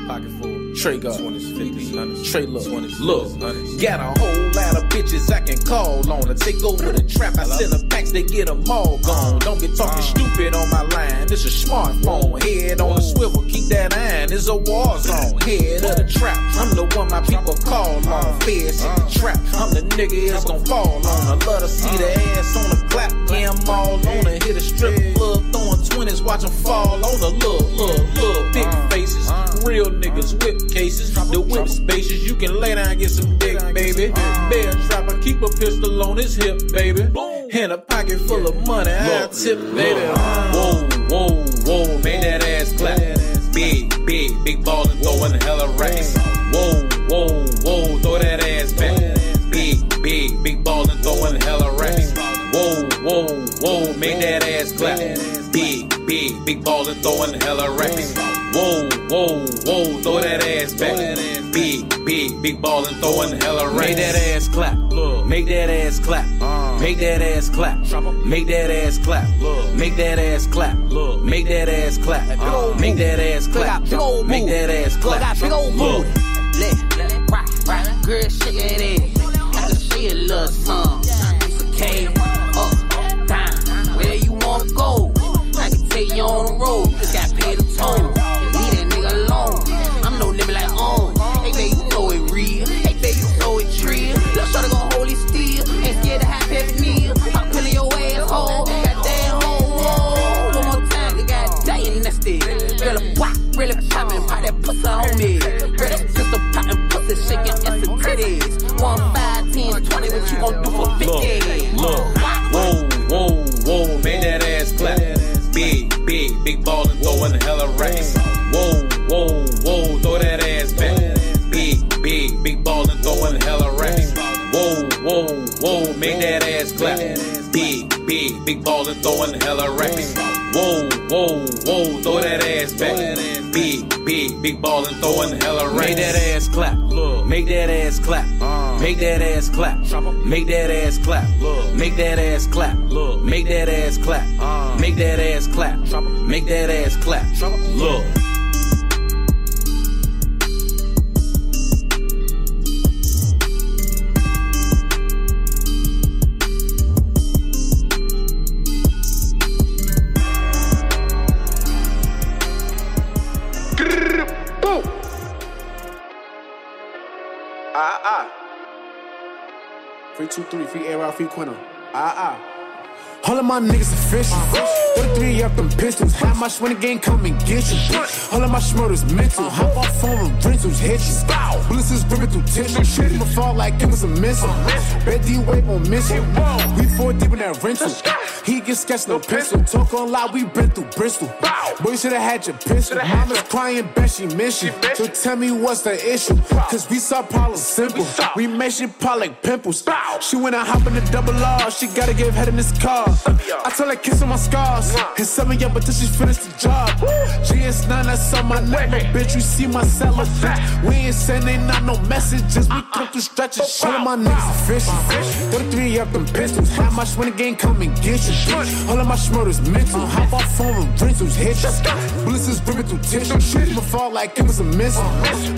Pocket full. Trey got Trey look, look, got a whole lot of bitches I can call on to take over the trap. I send them packs, they get them all gone. Don't be talking stupid on my line. It's a smartphone, head on a swivel, keep that iron. It's a war zone, head of trap. I'm the one my people call on. Feds in the trap. I'm the nigga it's gon' fall on. I love to see the ass on the clap. Yeah, I'm all on it. Hit a strip club, throwing twenties, watch them fall on the look, look, look. Big faces, real niggas, whip cases. The whip spaces, you can lay down and get some dick, baby. Bear trapper, keep a pistol on his hip, baby. In a pocket full of money, I tip, baby. Whoa, whoa, whoa, make that ass clap. Big, big, big ball and throwing hella racks. Whoa, whoa, whoa, throw that ass back. Big, big, big ball and throwing hella racks. Whoa, whoa, whoa, make that ass clap. Big, big, big ball and throwing hella racks. Whoa, whoa, whoa, throw that ass back. Big, big, big ball and throwing hella racks. Make that ass clap. Look. Make that ass clap. Uh. Make that ass clap. Make that ass clap. Look. Make that ass clap. Look. Make that ass clap. Uh. Make that ass clap. Make that ass clap. Got big old move. Let, let, rock. Girl, shake it in. I can see a little song. It's a cave up, down, where you wanna go. I can take you on the road. Just gotta pay the toll. That pussy on me. Girl, that pistol poppin', pussy shaking, ass and titties. One, five, ten, twenty, what you gon' do for fifty? Look, whoa, whoa, whoa, make that ass clap. Big, big, big ball and throwing the hella racks. Whoa, whoa, whoa, throw that ass whoa, make that ass clap. Big, big, big ball and throwing hella racks. Whoa, whoa, whoa, throw that ass back. Big, big, big ball and throwing hella racks. Make that ass clap. Make that ass clap. Make that ass clap. Make that ass clap. Make that ass clap. Make that ass clap. Make that ass clap. Make that ass clap. Look. three, two, three, free A Ralphie Ah, ah. All of my niggas official. 33 up them pistols. How my the game come and get you? All of my schmurders mental. Hop off phone with rentals, hit you. Bullets is ripping through tissue. Shit I'ma fall like it was a missile. Bet D wave on missile. We four deep in that rental. He get sketched, no pencil. Talk on loud, we been through Bristol. Boy, you should've had your pistol. Mama's crying, bet she miss you. So tell me what's the issue? Cause we saw problems simple. We made shit pop like pimples. She went and hop in the double R. She gotta give head in this car. I tell her kiss on my scars. And seven young, but till she finished the job. GS9, that's on my neck. My bitch, you see my cellar. We ain't sending out no messages. We come through stretches. All of my niggas official. 33 up them pistols. How much when the game come and get you? All of my schmurders mental. Hop off phone with rentals, hit you. Bullets is ripping through tissue. Shit I'ma fall like it was a missile.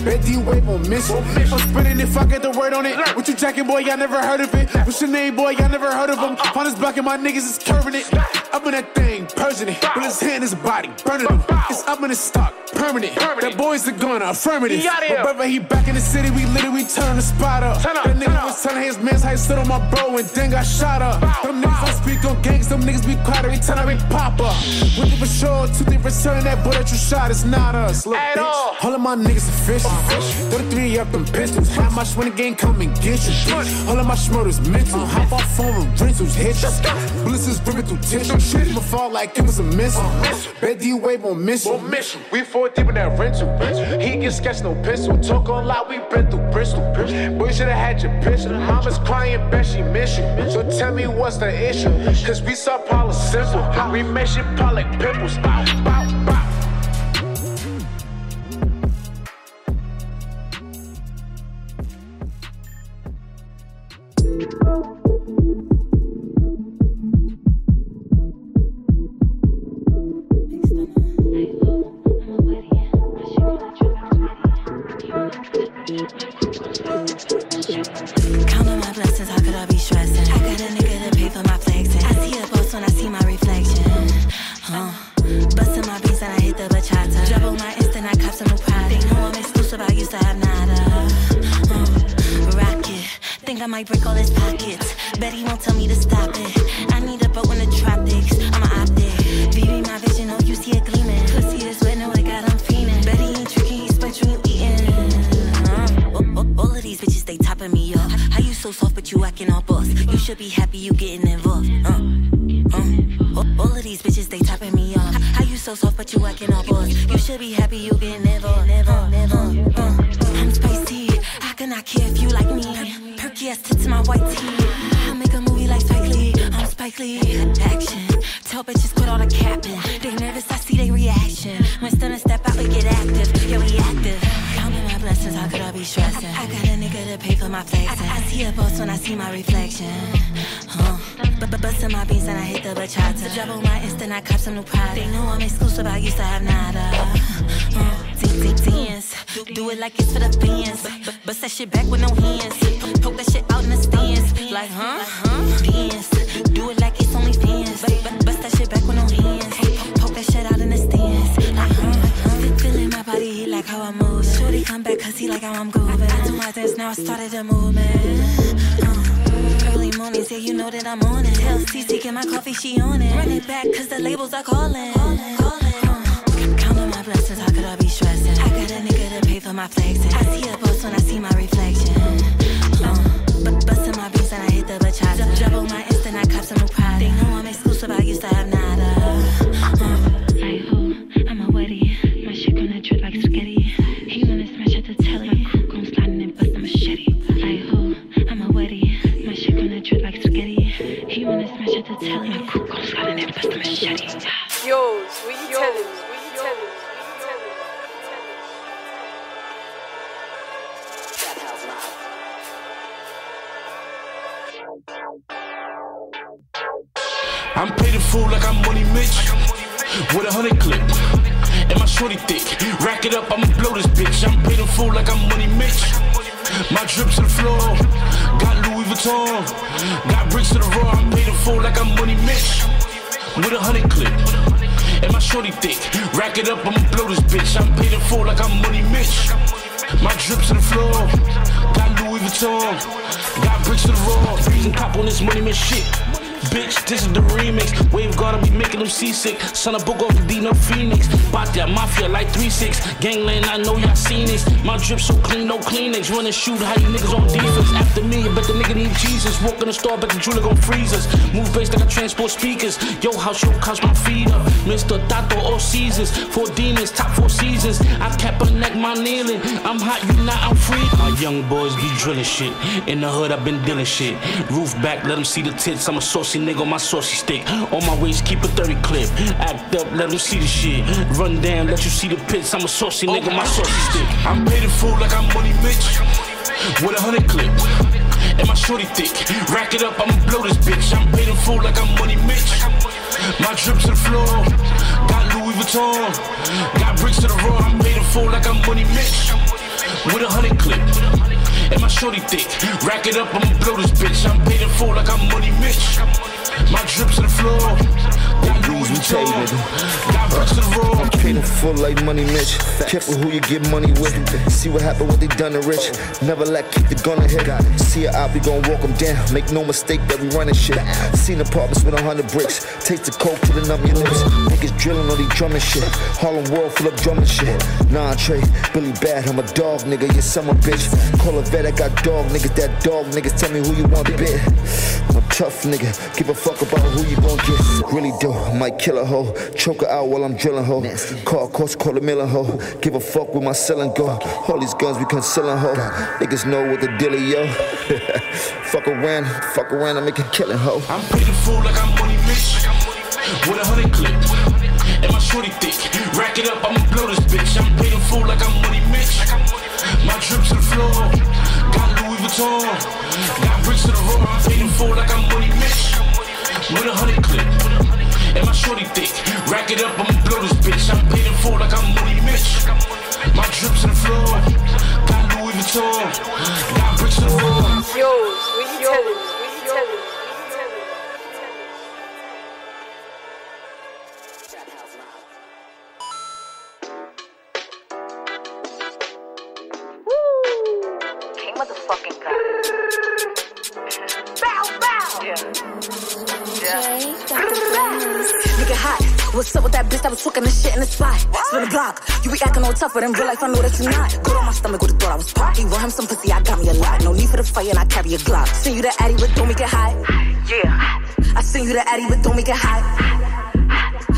Bet D wave on missile. I'm spinning if I get the word on it. What you jacking, boy? Y'all never heard of it. What's your name, boy? Y'all never heard of him. Find his block and my niggas is curving it. Up in that thing, purging it. With his hand, his body, burning him. It's up in his stock, permanent. That boy's the gunner, affirmative. But brother, he back in the city, we literally turn the spot up. Turn up, that nigga was telling his mans how he stood on my bro and then got shot up. Them niggas don't speak on gangs, them niggas be quiet every time I pop up. One thing for sure, two different for that boy that you shot is not us. Look, At bitch, all. all of my niggas official. 33 up them pistols. How much when the game come and get you? All of my schmurders mental. Hop off phone rentals, hit you. Bullets is ripping through tissue. Shit I'ma fall like it was a missile. Uh-huh. Bet D wave on missile. We four deep in that rental. He can sketched, no pistol. Talk on loud, we been through Bristol. Boy, you should've had your pistol. Mama's crying, bet she miss you. So tell me what's the issue? Cause we saw problems simple. We shit pop like pimples. Bow, bow, bow. I care if you like me? Perky ass tits in my white tee. I make a movie like Spike Lee. I'm Spike Lee. Action. Tell bitches quit all the capping. They nervous, I see their reaction. When stunner step out, we get active. Yeah, we active. Counting my blessings, how could I be stressing? I got a nigga to pay for my flexing. I, I see a boss when I see my reflection. Huh. Busting my beats and I hit the bachata. Double my instant, I cop some new Prada. They know I'm exclusive, I used to have nada. Deep Dance, do it like it's for the fans. Bust that shit back with no hands. Poke that shit out in the stands. Like, huh? Dance, do it like it's only fans. Bust that shit back with no hands. Poke that shit out in the stands. Like, huh? Feeling my body, he like how I move. Shorty come back cause he like how I'm grooving. I do my dance, now I started a movement. Uh, early mornings, yeah, you know that I'm on it. Tell CC, get my coffee, she on it. Run it back cause the labels are calling. Counting I be stressing? I got a nigga to pay for my flexing. I see a boss when I see my reflection. Uh, but busting my beats and I hit the bachata. Double my instant, I cop some new product. They know I'm exclusive, I used to have nada. Full like I'm Money Mitch. With a hundred clip. And my shorty thick. Rack it up, I'ma blow this bitch. I'm paid in full like I'm Money Mitch. My drip to the floor. Got Louis Vuitton. Got bricks to the raw. I'm paid in full like I'm Money Mitch. With a hundred clip. And my shorty thick. Rack it up, I'ma blow this bitch. I'm paid in full like I'm Money Mitch. My drip to the floor. Got Louis Vuitton. Got bricks to the raw. Freezing cop on this Money Mitch shit. Bitch, this is the remix. Wave gonna be making them seasick. Son of book off the D, no Phoenix. Bought that mafia like 3-6. Gangland, I know y'all seen this. My drip so clean, no Kleenex. Run and shoot, how you niggas on defense. After me, I bet the nigga need Jesus. Walk in the store, bet the jeweler gon' freeze us. Move bass like I transport speakers. Yo, house, yo, couch, my feet up. Mr. Tato, all seasons. Four demons, top four seasons. I kept a neck, my kneeling. I'm hot, you not, I'm free. My young boys be drilling shit. In the hood, I've been dealing shit. Roof back, let them see the tits. I'm a saucy nigga on my saucy stick. On my waist, keep a 30 clip. Act up, let them see the shit. Run down, let you see the pits. I'm a saucy oh nigga, my saucy stick. I'm paid in full like I'm Money Mitch. With a hundred clip. And my shorty thick. Rack it up, I'ma blow this bitch. I'm paid in full like I'm Money Mitch. My drip to the floor. Got Louis Vuitton. Got bricks to the raw. I'm paid in full like I'm Money Mitch. With a hundred clip. And my shorty thick. Rack it up, I'ma blow this bitch. I'm paid in full like I'm Money Mitch. My drip to the floor. Got Louis Vuitton. Got bricks to the. I'm paid in full like money, Mitch. Careful who you get money with. See what happened, what they done to Rich. Never let keep the gun hit. See it out, we gon' walk them down. Make no mistake that we running shit. Seen apartments with a hundred bricks. Taste the coke till the numb your lips. Niggas drilling on these drumming shit. Harlem world full of drumming shit. Nah, Trey, Billy Bad, I'm a dog nigga. You summer bitch. Call a vet, I got dog niggas. That dog niggas tell me who you want bit. I'm a tough nigga. Give a fuck about who you gon' get. Really do. I might kill a hoe. Choke her out while I'm drilling hoe. Call course, call a million hoe. Give a fuck with my selling go. All these guns we concealing hoe. Niggas know what the deal is, yo. (laughs) fuck around, fuck around, I make a killing hoe. I'm paid in full like I'm Money Mitch. With a hundred clip. And my shorty thick. Rack it up, I'ma blow this bitch. I'm paid in full like I'm Money Mitch. My drip to the floor. Got Louis Vuitton. Got bricks to the raw. I'm in full like I'm Money Mitch. With a hundred clip. And my shorty thick. Rack it up, I'ma blow this bitch. I'm paid for like I'm Money Mitch. My drip to the floor. Got Louis Vuitton. Got bricks to the raw. Yo, what you the spot? Spin the block. You be acting all tough, but in real life I know that you not. Good on my stomach, would've thought I was party. Want him some pussy, I got me a lot. No need for the fire, and I carry a Glock. Send you the Addy, but don't make it hot. Yeah. I send you the Addy, but don't make it hot.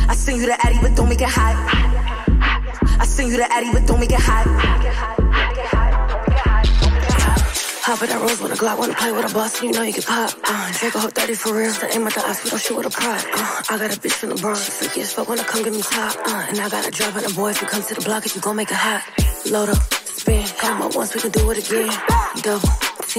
I send you the Addy, but don't make it hot. I send you the Addy, but don't make it hot. Hop at that rose with a Glock, wanna play with a boss, you know you can pop. Uh, Draco Hope 30 for real, so aim at the eyes, we don't shoot with a pride. Uh, I got a bitch from the Bronx, freaky as fuck wanna come get me top. Uh, and I got a drop on the boy if you come to the block, if you gon' make it hot. Load up, spin, come up once, we can do it again. Double,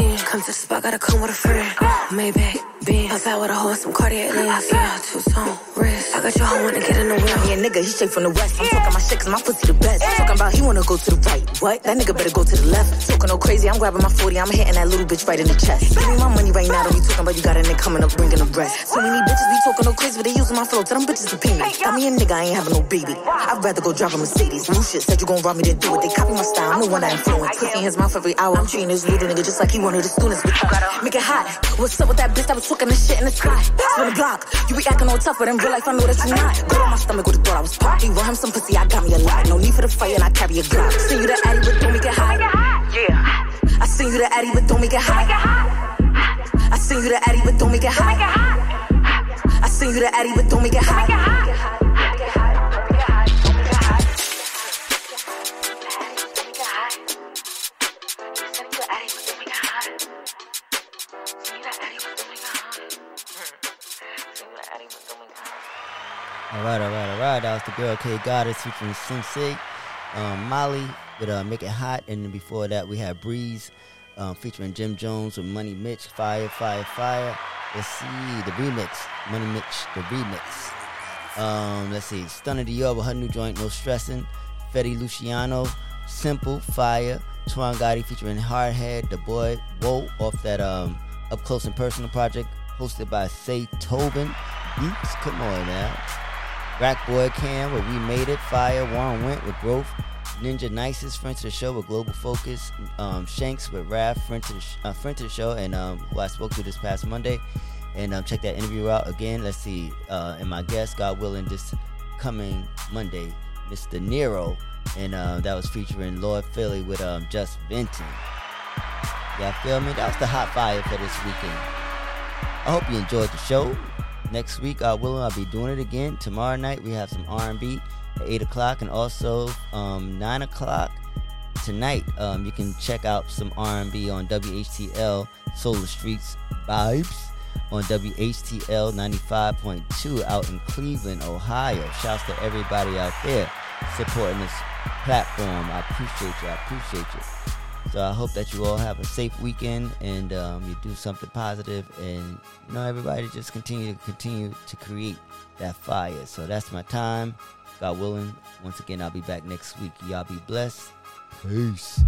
come to the spot, gotta come with a friend. Maybach, Being outside with a horse, some cardiac lens, yeah, two tone wrist. I got your hoe wanna get in the wheel. Me a nigga, he straight from the west. I'm talking my shit cause my pussy the best. Talking about he wanna go to the right. What? That nigga better go to the left. Talking no crazy, I'm grabbing my 40, I'm hitting that little bitch right in the chest. Give me my money right now, don't be talking about you got a nigga coming up bringing the breast. So many bitches be talking no crazy, but they using my flow. Tell them bitches to pay me. Got me a nigga, I ain't having no baby. I'd rather go drive a Mercedes. Shit said you gon' rob me, then do it. They copy my style, I'm the one that influence. Pussy in his mouth every hour. I'm treating this little nigga just like he one of the students. But you make it hot. What's up with that bitch that was talking this shit in the sky? Spin the block. You be acting all tough, but in real life I know that you not. Go on my stomach with the thought I was poppy. Run him some pussy, I got me a lot. No need for the fire, and I carry a Glock. See you the Addy, but don't make it hot. Yeah. I seen you the Addy, but don't make it hot. I seen you the Addy, but don't make it hot. I seen you the Addy, but don't make it hot. All right, all right, all right. That was the girl K Goddess featuring Sensei, um, Molly with uh, Make It Hot, and then before that we had Breeze um, featuring Jim Jones with Money Mitch, Fire, Fire, Fire. Let's see the remix, Money Mitch, the remix. Um, let's see, Stunner Dior with her new joint, No Stressing, Fetty Luciano, Simple, Fire, Twan Gotti featuring Hardhead, The Boy, Whoa, off that um, Up Close and Personal project, hosted by Say Tobin. Beats, come on now. Rack Boy Cam where We Made It, Fire, Warren Went with Growth, Ninja Nicest, friend to the show with Global Focus, um, Shanks with Raph, friend to the, sh- uh, friend to the show, and um, who I spoke to this past Monday. And um, check that interview out again. Let's see. Uh, and my guest, God willing, this coming Monday, Mr. Nero. And uh, that was featuring Lord Philly with um, Just Venting. Y'all feel me? That was the hot fire for this weekend. I hope you enjoyed the show. Next week, uh, Will I'll be doing it again. Tomorrow night, we have some R&B at 8 o'clock and also um, 9 o'clock tonight. Um, you can check out some R&B on WHTL Solar Streets Vibes on WHTL 95.2 out in Cleveland, Ohio. Shouts to everybody out there supporting this platform. I appreciate you. I appreciate you. So I hope that you all have a safe weekend and um, you do something positive and you know everybody just continue to continue to create that fire. So that's my time. God willing, once again I'll be back next week. Y'all be blessed. Peace.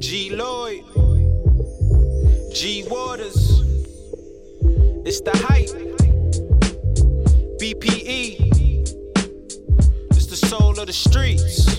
G Lloyd, G Waters, it's the hype. BPE, soul of the streets.